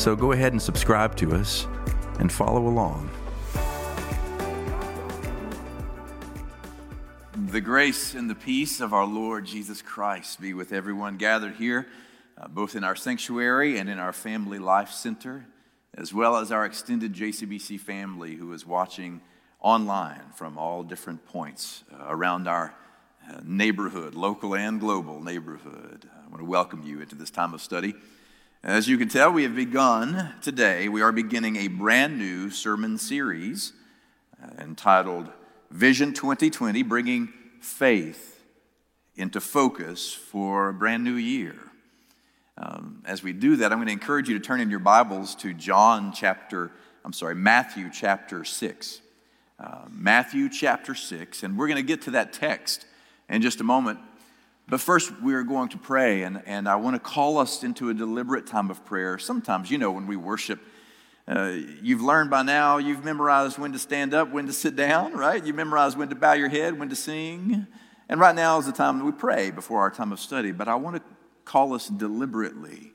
So go ahead and subscribe to us and follow along. The grace and the peace of our Lord Jesus Christ be with everyone gathered here, uh, both in our sanctuary and in our Family Life Center, as well as our extended JCBC family who is watching online from all different points uh, around our uh, neighborhood, local and global neighborhood. I want to welcome you into this time of study. As you can tell, we have begun today, we are beginning a brand new sermon series uh, entitled Vision 2020 Bringing Faith into Focus for a Brand New Year. Um, as we do that, I'm going to encourage you to turn in your Bibles to John chapter, I'm sorry, Matthew chapter 6. Uh, Matthew chapter 6, and we're going to get to that text in just a moment. But first, we're going to pray, and, and I want to call us into a deliberate time of prayer. Sometimes, you know, when we worship, uh, you've learned by now, you've memorized when to stand up, when to sit down, right? You memorize when to bow your head, when to sing. And right now is the time that we pray before our time of study. But I want to call us deliberately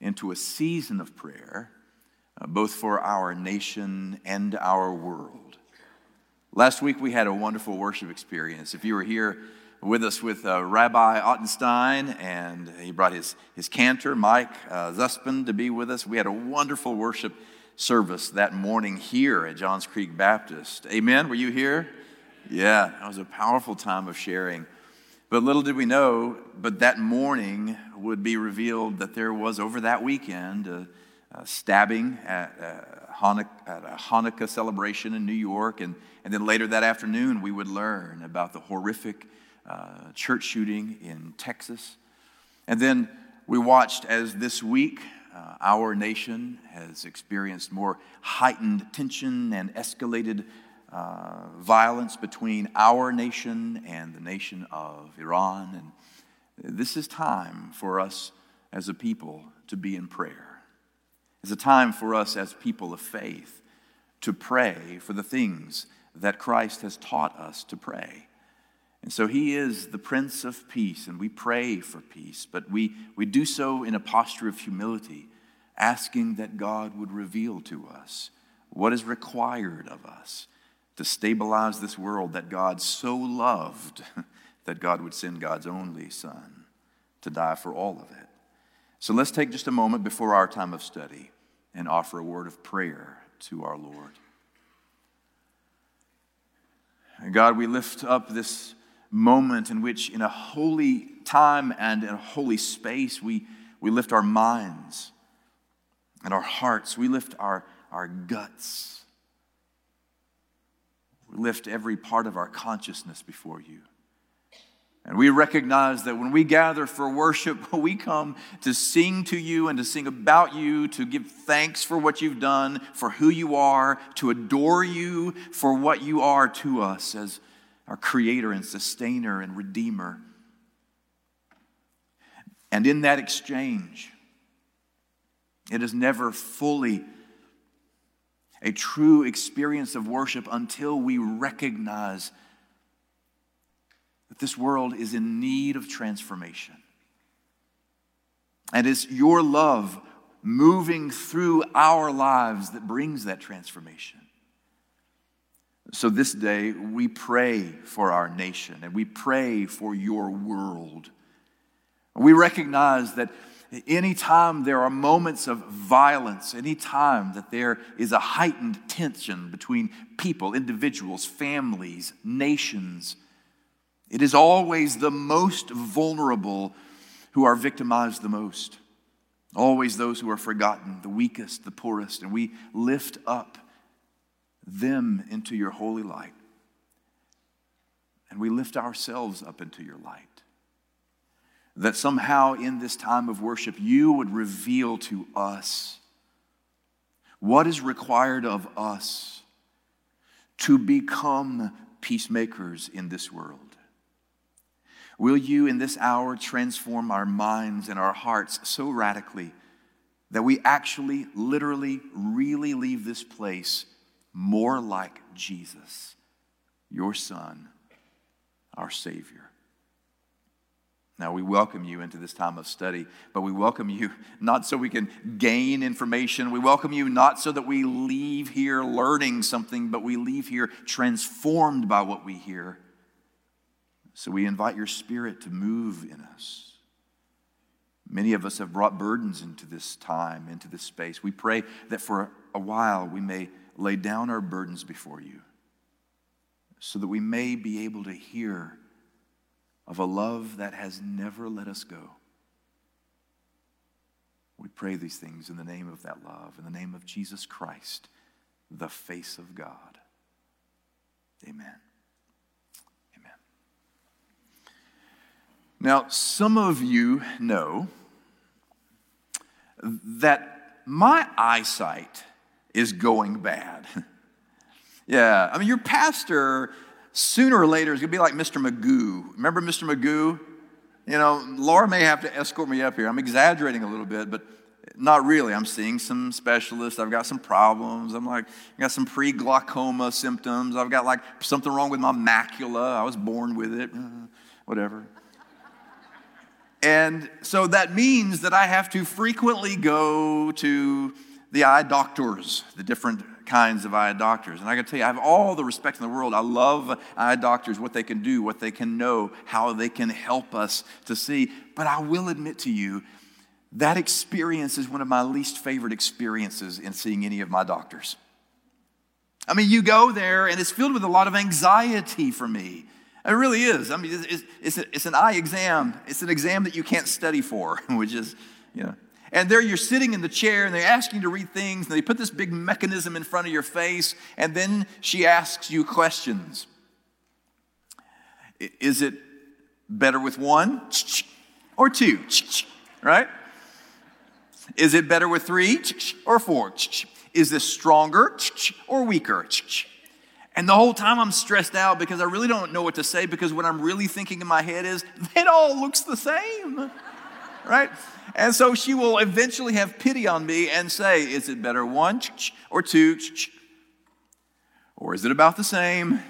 into a season of prayer, uh, both for our nation and our world. Last week, we had a wonderful worship experience. If you were here, with us with uh, Rabbi Ottenstein, and he brought his, his cantor, Mike uh, Zuspin, to be with us. We had a wonderful worship service that morning here at Johns Creek Baptist. Amen? Were you here? Yeah, that was a powerful time of sharing. But little did we know, but that morning would be revealed that there was over that weekend a, a stabbing at, uh, Hanukkah, at a Hanukkah celebration in New York. And, and then later that afternoon, we would learn about the horrific uh, church shooting in Texas. And then we watched as this week uh, our nation has experienced more heightened tension and escalated uh, violence between our nation and the nation of Iran. And this is time for us as a people to be in prayer. It's a time for us as people of faith to pray for the things that Christ has taught us to pray. And so he is the Prince of Peace, and we pray for peace, but we, we do so in a posture of humility, asking that God would reveal to us what is required of us to stabilize this world that God so loved that God would send God's only Son to die for all of it. So let's take just a moment before our time of study and offer a word of prayer to our Lord. God, we lift up this moment in which, in a holy time and in a holy space, we, we lift our minds and our hearts, we lift our, our guts, we lift every part of our consciousness before you. And we recognize that when we gather for worship, we come to sing to you and to sing about you, to give thanks for what you've done, for who you are, to adore you for what you are to us as our creator and sustainer and redeemer. And in that exchange, it is never fully a true experience of worship until we recognize that this world is in need of transformation. And it's your love moving through our lives that brings that transformation. So this day, we pray for our nation and we pray for your world. We recognize that anytime there are moments of violence, anytime that there is a heightened tension between people, individuals, families, nations, it is always the most vulnerable who are victimized the most. Always those who are forgotten, the weakest, the poorest, and we lift up them into your holy light. And we lift ourselves up into your light. That somehow in this time of worship, you would reveal to us what is required of us to become peacemakers in this world. Will you, in this hour, transform our minds and our hearts so radically that we actually, literally, really leave this place more like Jesus, your Son, our Savior? Now, we welcome you into this time of study, but we welcome you not so we can gain information. We welcome you not so that we leave here learning something, but we leave here transformed by what we hear. So we invite your spirit to move in us. Many of us have brought burdens into this time, into this space. We pray that for a while we may lay down our burdens before you so that we may be able to hear of a love that has never let us go. We pray these things in the name of that love, in the name of Jesus Christ, the face of God. Amen. Amen. Now, some of you know that my eyesight is going bad. yeah, I mean, your pastor sooner or later is going to be like Mr. Magoo. Remember Mr. Magoo? You know, Laura may have to escort me up here. I'm exaggerating a little bit, but not really. I'm seeing some specialists. I've got some problems. I'm like, I got some pre glaucoma symptoms. I've got like something wrong with my macula. I was born with it, uh, whatever. And so that means that I have to frequently go to the eye doctors, the different kinds of eye doctors. And I can tell you, I have all the respect in the world. I love eye doctors, what they can do, what they can know, how they can help us to see. But I will admit to you, that experience is one of my least favorite experiences in seeing any of my doctors. I mean, you go there and it's filled with a lot of anxiety for me. It really is. I mean, it's, it's, it's, an eye exam. It's an exam that you can't study for, which is, you know, and there you're sitting in the chair and they ask you to read things and they put this big mechanism in front of your face and then she asks you questions. Is it better with one or two? Right? Is it better with three or four? Is this stronger or weaker? And the whole time I'm stressed out because I really don't know what to say because what I'm really thinking in my head is, it all looks the same. Right? And so she will eventually have pity on me and say, Is it better one or two? Or is it about the same?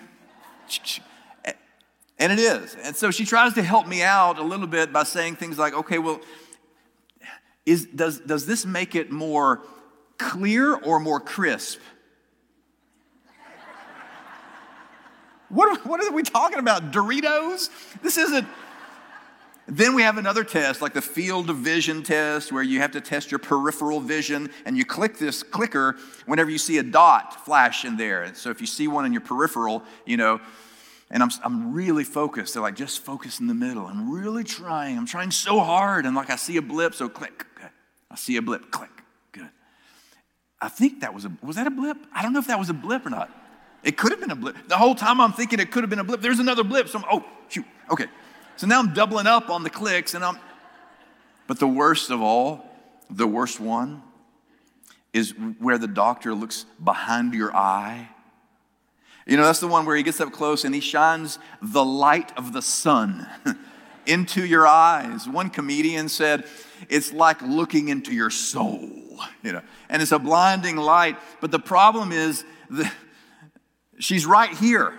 And it is. And so she tries to help me out a little bit by saying things like, Okay, well, is, does, does this make it more clear or more crisp? What, what are we talking about? Doritos? This isn't. Then we have another test, like the field of vision test, where you have to test your peripheral vision, and you click this clicker whenever you see a dot flash in there. And so if you see one in your peripheral, you know, and I'm, I'm really focused. They're like, just focus in the middle. I'm really trying. I'm trying so hard. And like, I see a blip, so click. Good. I see a blip, click. Good. I think that was a, was that a blip? I don't know if that was a blip or not. It could have been a blip. The whole time I'm thinking it could have been a blip. There's another blip. So I'm, oh, shoot. Okay. So now I'm doubling up on the clicks and I'm, but the worst of all, the worst one is where the doctor looks behind your eye. You know, that's the one where he gets up close and he shines the light of the sun into your eyes. One comedian said, it's like looking into your soul, you know, and it's a blinding light. But the problem is, the, she's right here.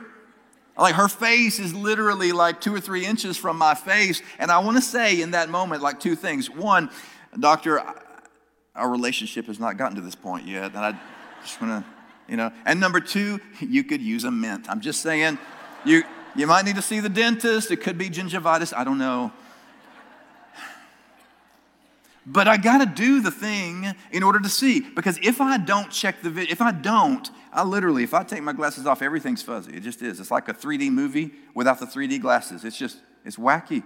Like her face is literally like two or three inches from my face. And I want to say in that moment, like two things. One, doctor, our relationship has not gotten to this point yet. And I just want to, you know. And number two, you could use a mint. I'm just saying, you, you might need to see the dentist. It could be gingivitis. I don't know. But I got to do the thing in order to see. Because if I don't check the video, if I don't, I literally, if I take my glasses off, everything's fuzzy. It just is. It's like a 3D movie without the 3D glasses. It's just, it's wacky.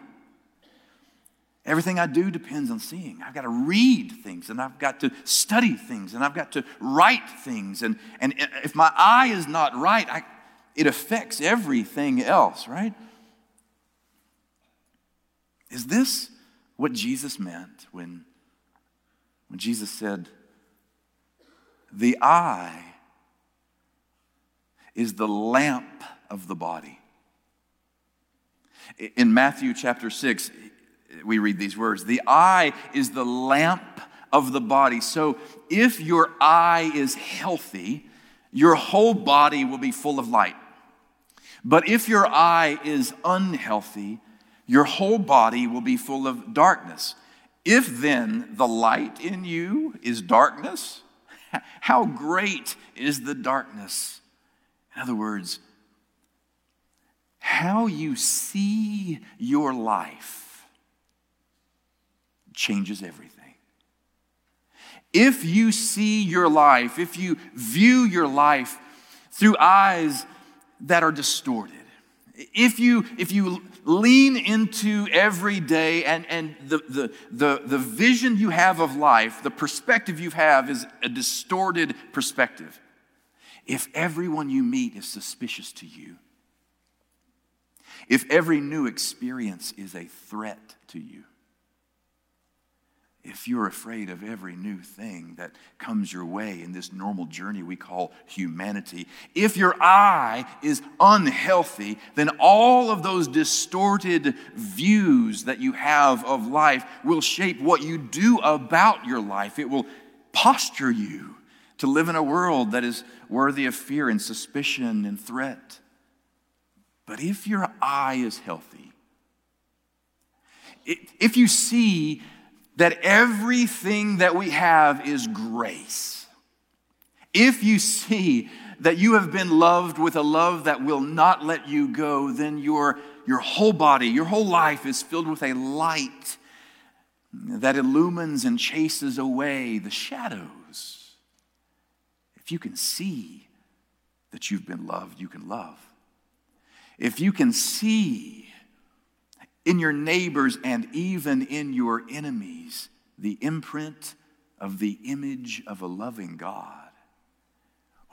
Everything I do depends on seeing. I've got to read things and I've got to study things and I've got to write things. And, and if my eye is not right, I, it affects everything else, right? Is this what Jesus meant when when Jesus said, the eye is the lamp of the body. In Matthew chapter 6, we read these words The eye is the lamp of the body. So if your eye is healthy, your whole body will be full of light. But if your eye is unhealthy, your whole body will be full of darkness. If then the light in you is darkness, how great is the darkness? In other words, how you see your life changes everything. If you see your life, if you view your life through eyes that are distorted, if you, if you lean into every day and, and the, the, the, the vision you have of life, the perspective you have is a distorted perspective. If everyone you meet is suspicious to you, if every new experience is a threat to you, if you're afraid of every new thing that comes your way in this normal journey we call humanity, if your eye is unhealthy, then all of those distorted views that you have of life will shape what you do about your life. It will posture you to live in a world that is worthy of fear and suspicion and threat. But if your eye is healthy, if you see that everything that we have is grace. If you see that you have been loved with a love that will not let you go, then your, your whole body, your whole life is filled with a light that illumines and chases away the shadows. If you can see that you've been loved, you can love. If you can see in your neighbors and even in your enemies the imprint of the image of a loving God,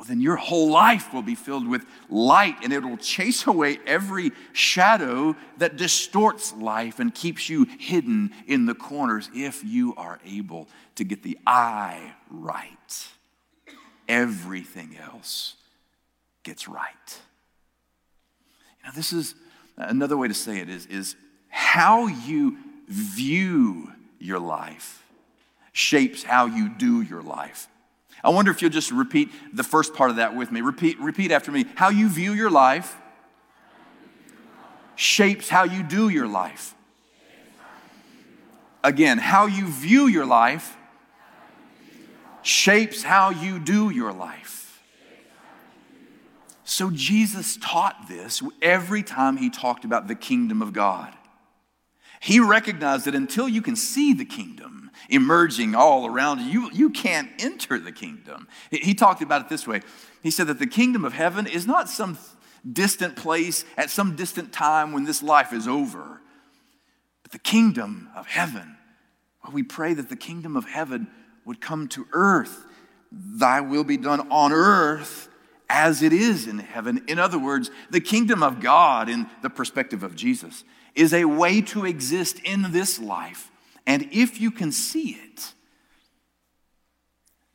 well, then your whole life will be filled with light and it will chase away every shadow that distorts life and keeps you hidden in the corners if you are able to get the eye right. Everything else gets right. Know, this is another way to say it is, is how you view your life shapes how you do your life. I wonder if you'll just repeat the first part of that with me. Repeat, repeat after me. How you view your life shapes how you do your life. Again, how you view your life shapes how you do your life. So Jesus taught this every time he talked about the kingdom of God. He recognized that until you can see the kingdom emerging all around you, you, can't enter the kingdom. He talked about it this way He said that the kingdom of heaven is not some distant place at some distant time when this life is over, but the kingdom of heaven. Well, we pray that the kingdom of heaven would come to earth. Thy will be done on earth as it is in heaven. In other words, the kingdom of God, in the perspective of Jesus, is a way to exist in this life. And if you can see it,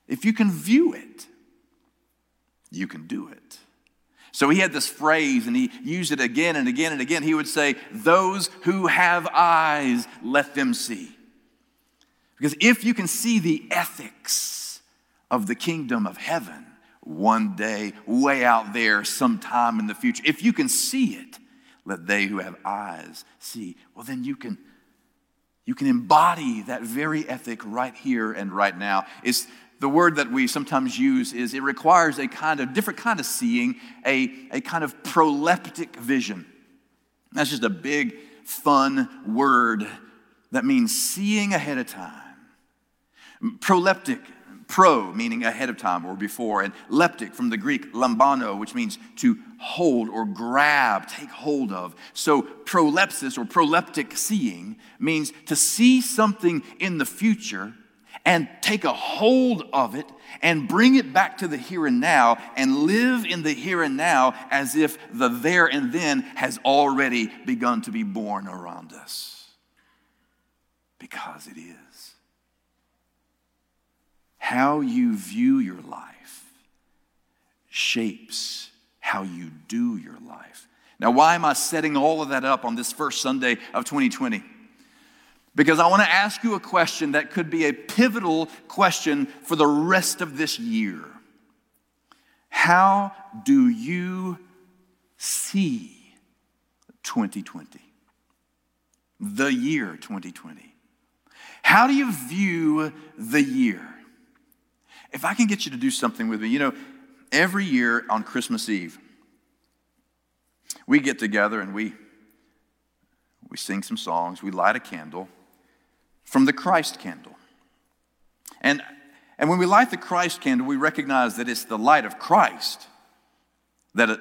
if you can view it, you can do it. So he had this phrase and he used it again and again and again. He would say, Those who have eyes, let them see. Because if you can see the ethics of the kingdom of heaven, one day, way out there, sometime in the future. If you can see it, let they who have eyes see. Well, then you can you can embody that very ethic right here and right now. It's the word that we sometimes use is it requires a kind of different kind of seeing, a, a kind of proleptic vision. That's just a big, fun word that means seeing ahead of time. Proleptic pro meaning ahead of time or before, and leptic from the Greek lambano, which means to hold or grab, take hold of. So prolepsis or proleptic seeing means to see something in the future and take a hold of it and bring it back to the here and now and live in the here and now as if the there and then has already begun to be born around us. Because it is how you view your life shapes how you do your life. Now, why am I setting all of that up on this first Sunday of 2020? Because I want to ask you a question that could be a pivotal question for the rest of this year. How do you see 2020? The year 2020. How do you view the year? If I can get you to do something with me, you know, every year on Christmas Eve, we get together and we, we sing some songs, we light a candle from the Christ candle. And, and when we light the Christ candle, we recognize that it's the light of Christ that uh,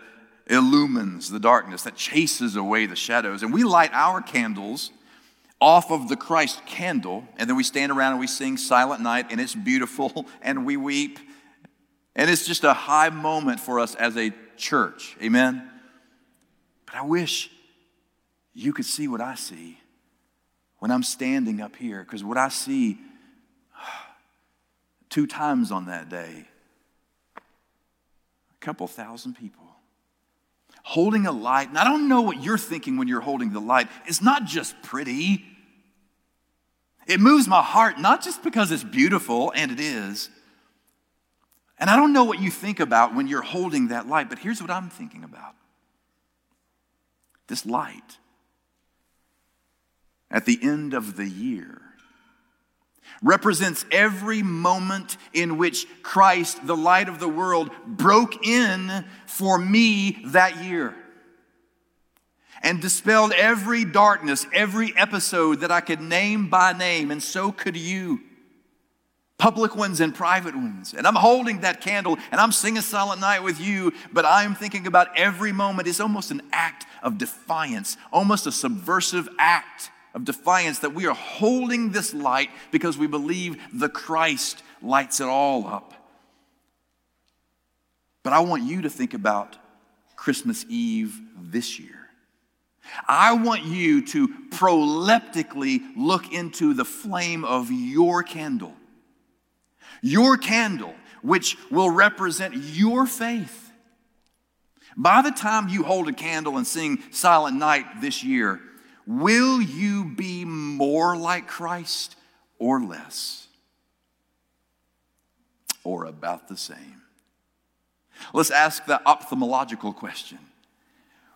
illumines the darkness, that chases away the shadows. And we light our candles off of the Christ candle, and then we stand around and we sing Silent Night, and it's beautiful, and we weep. And it's just a high moment for us as a church. Amen? But I wish you could see what I see when I'm standing up here, because what I see two times on that day, a couple thousand people holding a light. And I don't know what you're thinking when you're holding the light. It's not just pretty, it moves my heart, not just because it's beautiful, and it is. And I don't know what you think about when you're holding that light, but here's what I'm thinking about this light at the end of the year represents every moment in which Christ, the light of the world, broke in for me that year and dispelled every darkness, every episode that I could name by name, and so could you. Public ones and private ones. And I'm holding that candle and I'm singing Silent Night with you, but I'm thinking about every moment. It's almost an act of defiance, almost a subversive act of defiance that we are holding this light because we believe the Christ lights it all up. But I want you to think about Christmas Eve this year. I want you to proleptically look into the flame of your candle. Your candle, which will represent your faith. By the time you hold a candle and sing Silent Night this year, Will you be more like Christ or less? Or about the same? Let's ask the ophthalmological question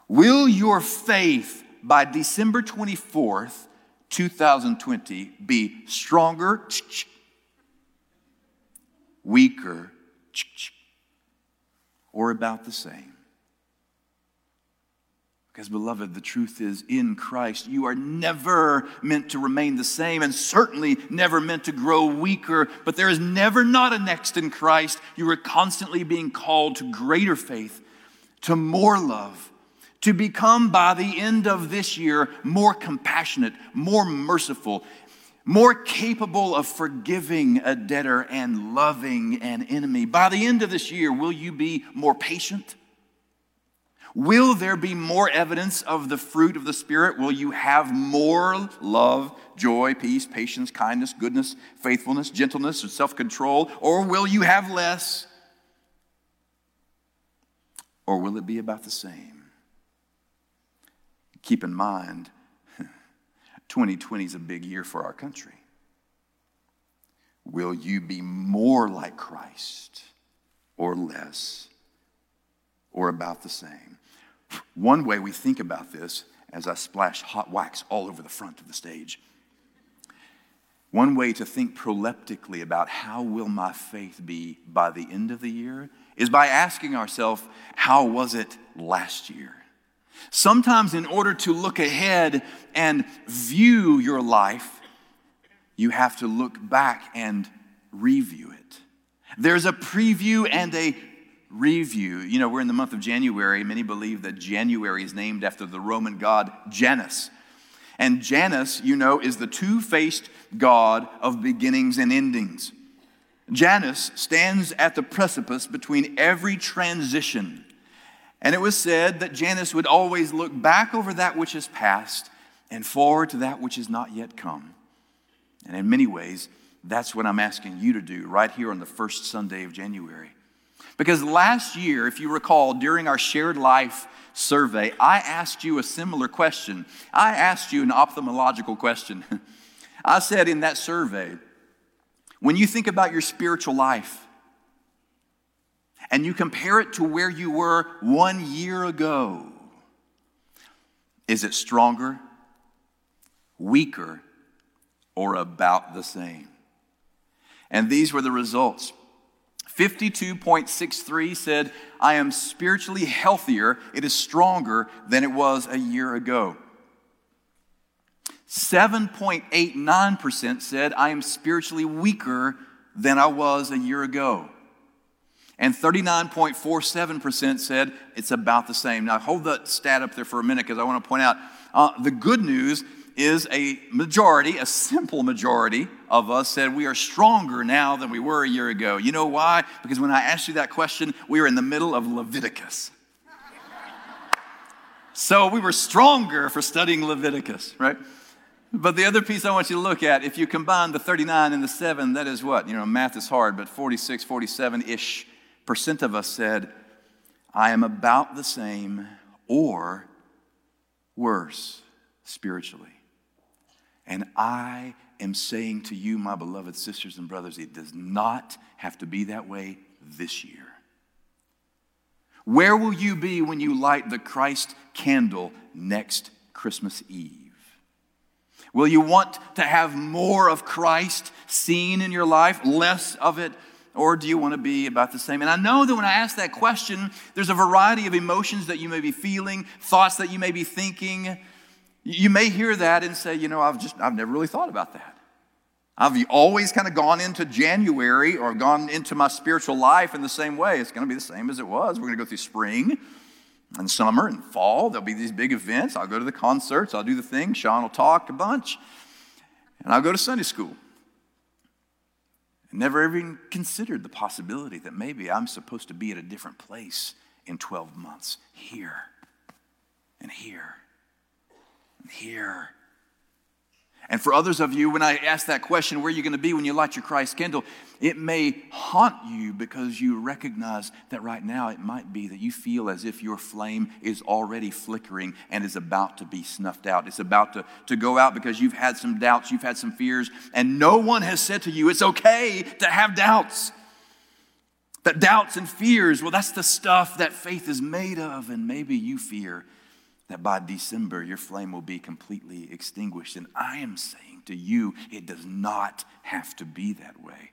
Will your faith by December 24th, 2020 be stronger, weaker, or about the same? Because, beloved, the truth is in Christ, you are never meant to remain the same and certainly never meant to grow weaker. But there is never not a next in Christ. You are constantly being called to greater faith, to more love, to become by the end of this year more compassionate, more merciful, more capable of forgiving a debtor and loving an enemy. By the end of this year, will you be more patient? Will there be more evidence of the fruit of the Spirit? Will you have more love, joy, peace, patience, kindness, goodness, faithfulness, gentleness, and self control? Or will you have less? Or will it be about the same? Keep in mind, 2020 is a big year for our country. Will you be more like Christ or less or about the same? One way we think about this, as I splash hot wax all over the front of the stage, one way to think proleptically about how will my faith be by the end of the year is by asking ourselves, how was it last year? Sometimes, in order to look ahead and view your life, you have to look back and review it. There's a preview and a review. You know, we're in the month of January. Many believe that January is named after the Roman god Janus. And Janus, you know, is the two faced god of beginnings and endings. Janus stands at the precipice between every transition. And it was said that Janus would always look back over that which is past and forward to that which is not yet come. And in many ways, that's what I'm asking you to do right here on the first Sunday of January. Because last year, if you recall, during our shared life survey, I asked you a similar question. I asked you an ophthalmological question. I said in that survey, when you think about your spiritual life and you compare it to where you were one year ago, is it stronger, weaker, or about the same? And these were the results. 52.63 said, I am spiritually healthier. It is stronger than it was a year ago. 7.89% said, I am spiritually weaker than I was a year ago. And 39.47% said it's about the same. Now, hold that stat up there for a minute because I want to point out uh, the good news is a majority, a simple majority of us said we are stronger now than we were a year ago. You know why? Because when I asked you that question, we were in the middle of Leviticus. so we were stronger for studying Leviticus, right? But the other piece I want you to look at, if you combine the 39 and the 7, that is what? You know, math is hard, but 46, 47 ish percent of us said, I am about the same or worse spiritually. And I am saying to you, my beloved sisters and brothers, it does not have to be that way this year. Where will you be when you light the Christ candle next Christmas Eve? Will you want to have more of Christ seen in your life, less of it, or do you want to be about the same? And I know that when I ask that question, there's a variety of emotions that you may be feeling, thoughts that you may be thinking. You may hear that and say, you know, I've just, I've never really thought about that. I've always kind of gone into January or gone into my spiritual life in the same way. It's going to be the same as it was. We're going to go through spring and summer and fall. There'll be these big events. I'll go to the concerts. I'll do the thing. Sean will talk a bunch. And I'll go to Sunday school. And never even considered the possibility that maybe I'm supposed to be at a different place in 12 months here and here here. And for others of you, when I ask that question, where are you going to be when you light your Christ candle? It may haunt you because you recognize that right now it might be that you feel as if your flame is already flickering and is about to be snuffed out. It's about to, to go out because you've had some doubts, you've had some fears, and no one has said to you, it's okay to have doubts. That doubts and fears, well, that's the stuff that faith is made of, and maybe you fear that by December your flame will be completely extinguished. And I am saying to you, it does not have to be that way.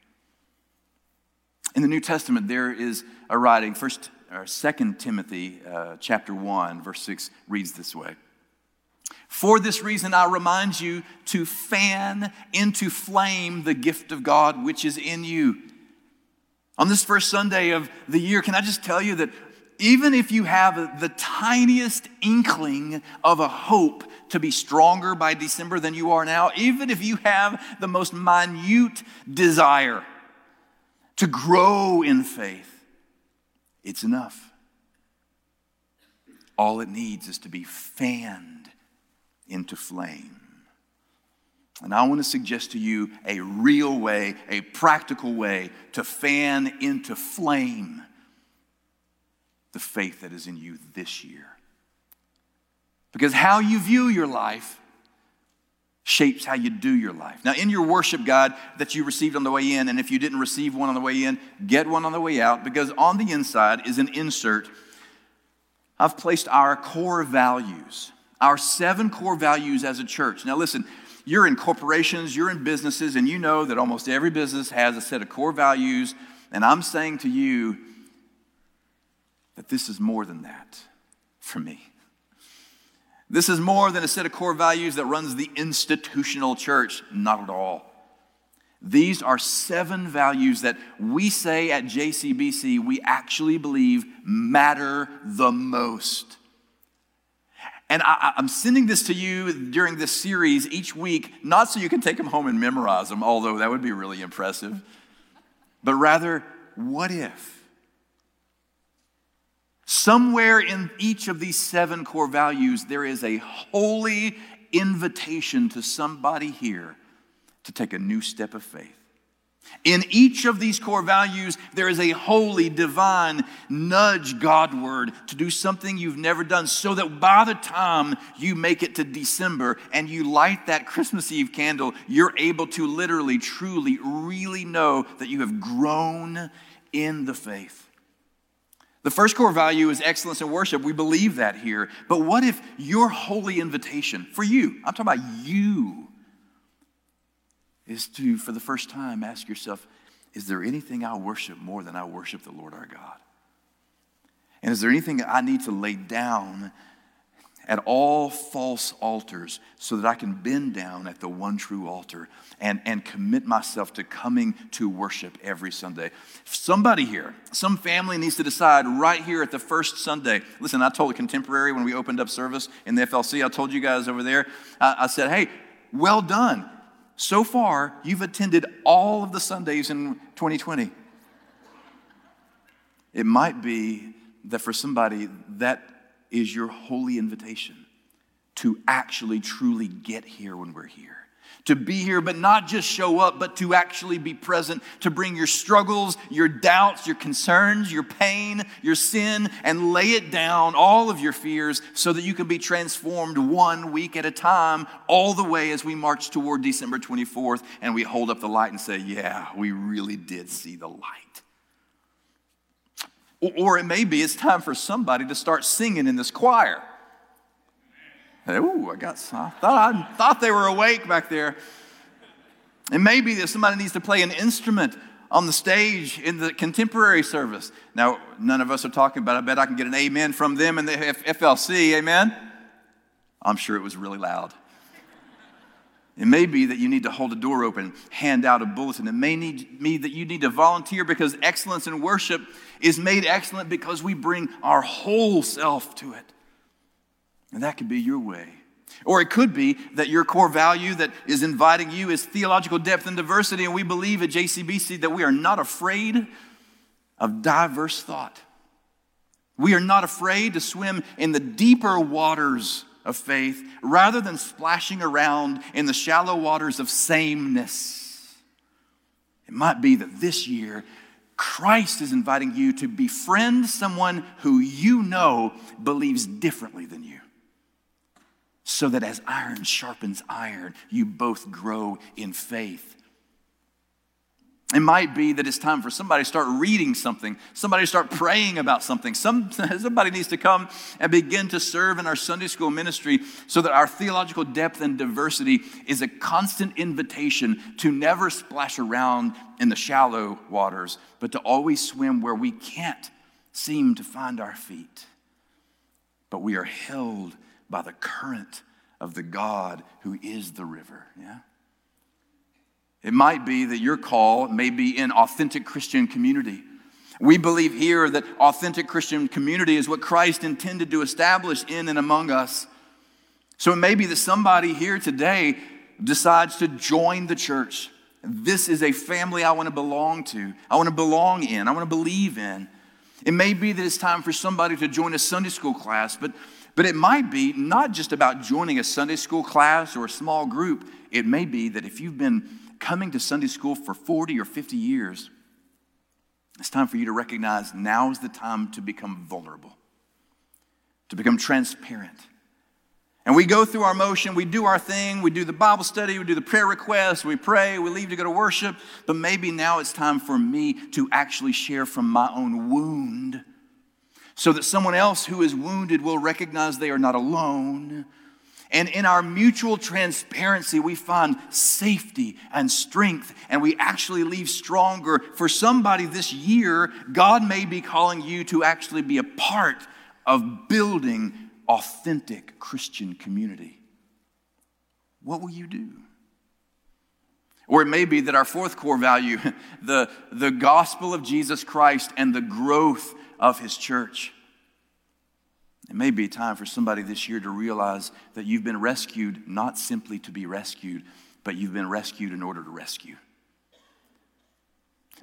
In the New Testament, there is a writing, first or second Timothy uh, chapter 1, verse 6 reads this way. For this reason, I remind you to fan into flame the gift of God which is in you. On this first Sunday of the year, can I just tell you that even if you have the tiniest inkling of a hope to be stronger by December than you are now, even if you have the most minute desire to grow in faith, it's enough. All it needs is to be fanned into flame. And I want to suggest to you a real way, a practical way to fan into flame the faith that is in you this year. Because how you view your life shapes how you do your life. Now, in your worship guide that you received on the way in, and if you didn't receive one on the way in, get one on the way out, because on the inside is an insert. I've placed our core values, our seven core values as a church. Now, listen, you're in corporations, you're in businesses, and you know that almost every business has a set of core values. And I'm saying to you, that this is more than that for me. This is more than a set of core values that runs the institutional church. Not at all. These are seven values that we say at JCBC we actually believe matter the most. And I, am sending this to you during this series each week, not so you can take them home and memorize them, although that would be really impressive, but rather, what if? Somewhere in each of these seven core values, there is a holy invitation to somebody here to take a new step of faith. In each of these core values, there is a holy, divine nudge Godward to do something you've never done so that by the time you make it to December and you light that Christmas Eve candle, you're able to literally, truly, really know that you have grown in the faith. The first core value is excellence in worship. We believe that here. But what if your holy invitation for you, I'm talking about you, is to, for the first time, ask yourself, is there anything I worship more than I worship the Lord our God? And is there anything I need to lay down at all false altars so that I can bend down at the one true altar and, and commit myself to coming to worship every Sunday. Somebody here, some family needs to decide right here at the first Sunday. Listen, I told a contemporary when we opened up service in the FLC, I told you guys over there, I, I said, hey, well done. So far, you've attended all of the Sundays in 2020. It might be that for somebody, that is your holy invitation to actually truly get here when we're here to be here, but not just show up, but to actually be present, to bring your struggles, your doubts, your concerns, your pain, your sin, and lay it down, all of your fears, so that you can be transformed one week at a time, all the way as we march toward December 24th and we hold up the light and say, Yeah, we really did see the light. Or it may be it's time for somebody to start singing in this choir. Ooh, I got, I thought, I thought they were awake back there. And maybe that somebody needs to play an instrument on the stage in the contemporary service. Now, none of us are talking about, I bet I can get an amen from them in the FLC, amen? I'm sure it was really loud. It may be that you need to hold a door open, hand out a bulletin. It may need me that you need to volunteer because excellence in worship is made excellent because we bring our whole self to it. And that could be your way. Or it could be that your core value that is inviting you is theological depth and diversity. And we believe at JCBC that we are not afraid of diverse thought. We are not afraid to swim in the deeper waters of faith rather than splashing around in the shallow waters of sameness. It might be that this year Christ is inviting you to befriend someone who you know believes differently than you so that as iron sharpens iron, you both grow in faith. It might be that it's time for somebody to start reading something, somebody to start praying about something. Some, somebody needs to come and begin to serve in our Sunday school ministry so that our theological depth and diversity is a constant invitation to never splash around in the shallow waters, but to always swim where we can't seem to find our feet. But we are held by the current of the God who is the river. Yeah? It might be that your call may be in authentic Christian community. We believe here that authentic Christian community is what Christ intended to establish in and among us. So it may be that somebody here today decides to join the church. This is a family I want to belong to, I want to belong in, I want to believe in. It may be that it's time for somebody to join a Sunday school class, but but it might be not just about joining a Sunday school class or a small group. It may be that if you've been coming to Sunday school for 40 or 50 years, it's time for you to recognize now is the time to become vulnerable, to become transparent. And we go through our motion, we do our thing, we do the Bible study, we do the prayer requests, we pray, we leave to go to worship. But maybe now it's time for me to actually share from my own wound so that someone else who is wounded will recognize they are not alone. And in our mutual transparency, we find safety and strength, and we actually leave stronger. For somebody this year, God may be calling you to actually be a part of building authentic Christian community. What will you do? Or it may be that our fourth core value, the, the gospel of Jesus Christ and the growth of his church. It may be time for somebody this year to realize that you've been rescued not simply to be rescued, but you've been rescued in order to rescue.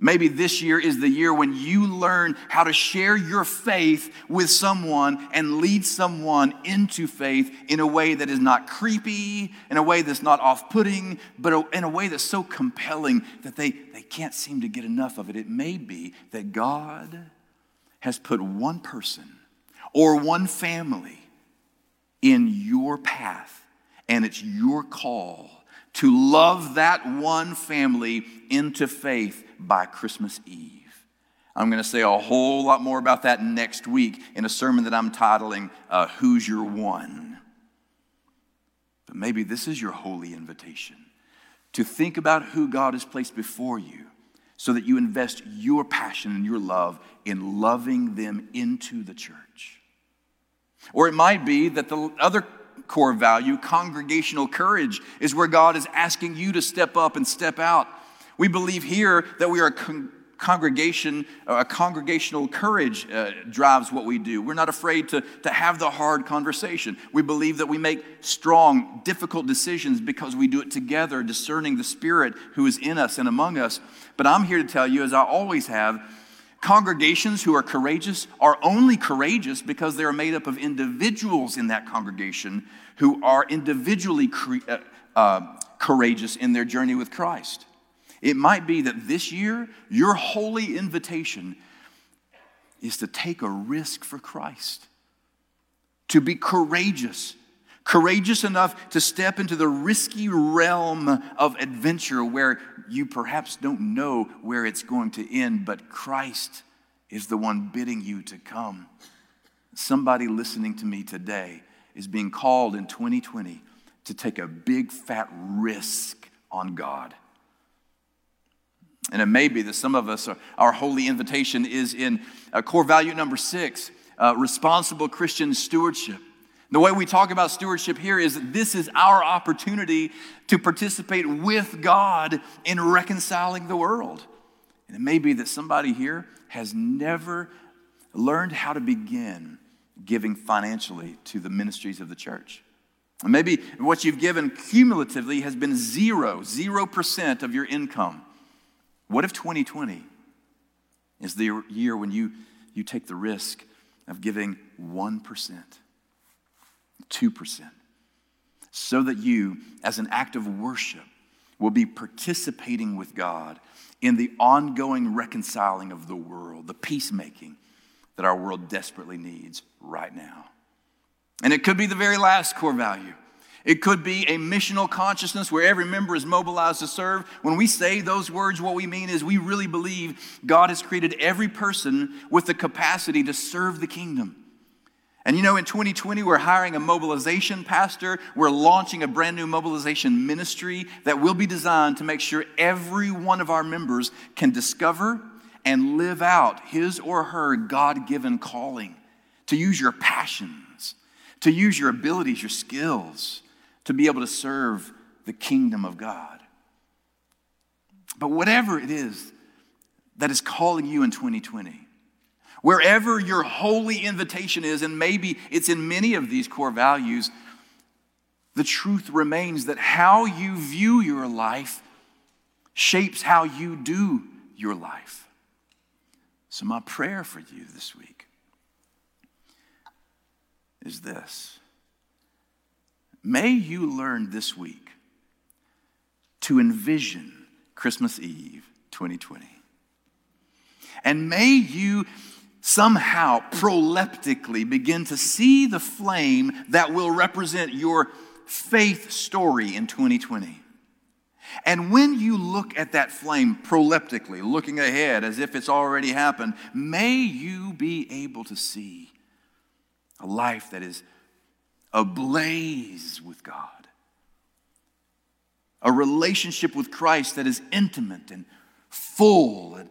Maybe this year is the year when you learn how to share your faith with someone and lead someone into faith in a way that is not creepy, in a way that's not off putting, but in a way that's so compelling that they, they can't seem to get enough of it. It may be that God has put one person or one family in your path, and it's your call to love that one family into faith by Christmas Eve. I'm going to say a whole lot more about that next week in a sermon that I'm titling, uh, Who's Your One? But maybe this is your holy invitation to think about who God has placed before you so that you invest your passion and your love in loving them into the church. Or it might be that the other core value, congregational courage, is where God is asking you to step up and step out. We believe here that we are con- congregation, uh, a congregational courage uh, drives what we do. We're not afraid to, to have the hard conversation. We believe that we make strong, difficult decisions because we do it together, discerning the Spirit who is in us and among us. But I'm here to tell you, as I always have, Congregations who are courageous are only courageous because they are made up of individuals in that congregation who are individually cre- uh, uh, courageous in their journey with Christ. It might be that this year, your holy invitation is to take a risk for Christ, to be courageous courageous enough to step into the risky realm of adventure where you perhaps don't know where it's going to end, but Christ is the one bidding you to come. Somebody listening to me today is being called in 2020 to take a big fat risk on God. And it may be that some of us, are, our holy invitation is in uh, core value number six uh, responsible Christian stewardship. The way we talk about stewardship here is that this is our opportunity to participate with God in reconciling the world. And it may be that somebody here has never learned how to begin giving financially to the ministries of the church. And maybe what you've given cumulatively has been zero, zero percent of your income. What if 2020 is the year when you, you take the risk of giving 1%? 2%, so that you, as an act of worship, will be participating with God in the ongoing reconciling of the world, the peacemaking that our world desperately needs right now. And it could be the very last core value. It could be a missional consciousness where every member is mobilized to serve. When we say those words, what we mean is we really believe God has created every person with the capacity to serve the kingdom. And you know, in 2020, we're hiring a mobilization pastor. We're launching a brand new mobilization ministry that will be designed to make sure every one of our members can discover and live out his or her God given calling, to use your passions, to use your abilities, your skills, to be able to serve the kingdom of God. But whatever it is that is calling you in 2020, Wherever your holy invitation is, and maybe it's in many of these core values, the truth remains that how you view your life shapes how you do your life. So, my prayer for you this week is this May you learn this week to envision Christmas Eve 2020. And may you somehow proleptically begin to see the flame that will represent your faith story in 2020. And when you look at that flame proleptically, looking ahead as if it's already happened, may you be able to see a life that is ablaze with God, a relationship with Christ that is intimate and full and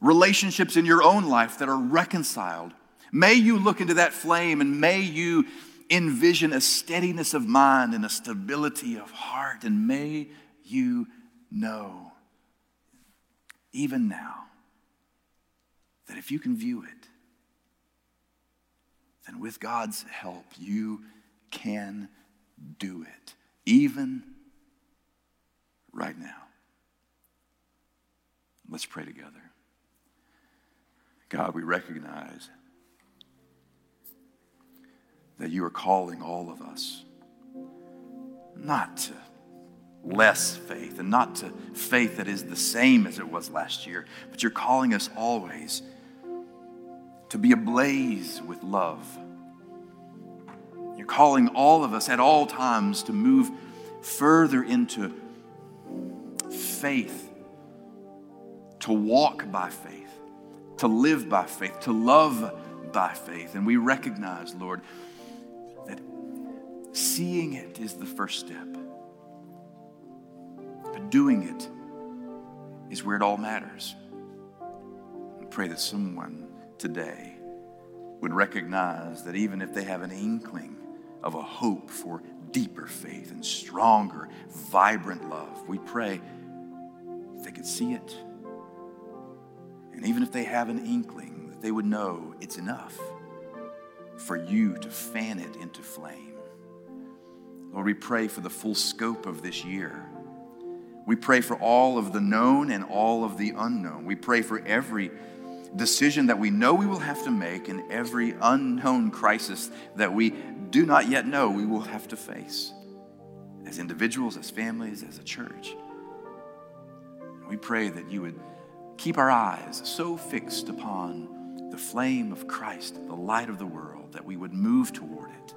relationships in your own life that are reconciled. May you look into that flame and may you envision a steadiness of mind and a stability of heart. And may you know, even now, that if you can view it, then with God's help, you can do it, even right now. Let's pray together. God, we recognize that you are calling all of us not to less faith and not to faith that is the same as it was last year, but you're calling us always to be ablaze with love. You're calling all of us at all times to move further into faith, to walk by faith, to live by faith, to love by faith. And we recognize, Lord, that seeing it is the first step but doing it is where it all matters. I pray that someone today would recognize that even if they have an inkling of a hope for deeper faith and stronger, vibrant love, we pray they could see it. And even if they have an inkling, that they would know it's enough for you to fan it into flame. Lord, we pray for the full scope of this year we pray for all of the known and all of the unknown. We pray for every decision that we know we will have to make in every unknown crisis that we do not yet know we will have to face as individuals, as families, as a church. We pray that you would keep our eyes so fixed upon the flame of Christ, the light of the world, that we would move toward it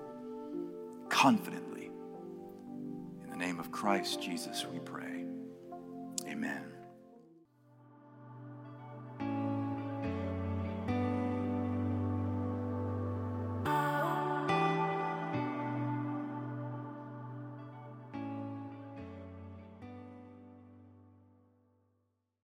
confidently. In the name of Christ Jesus, we pray. Amen.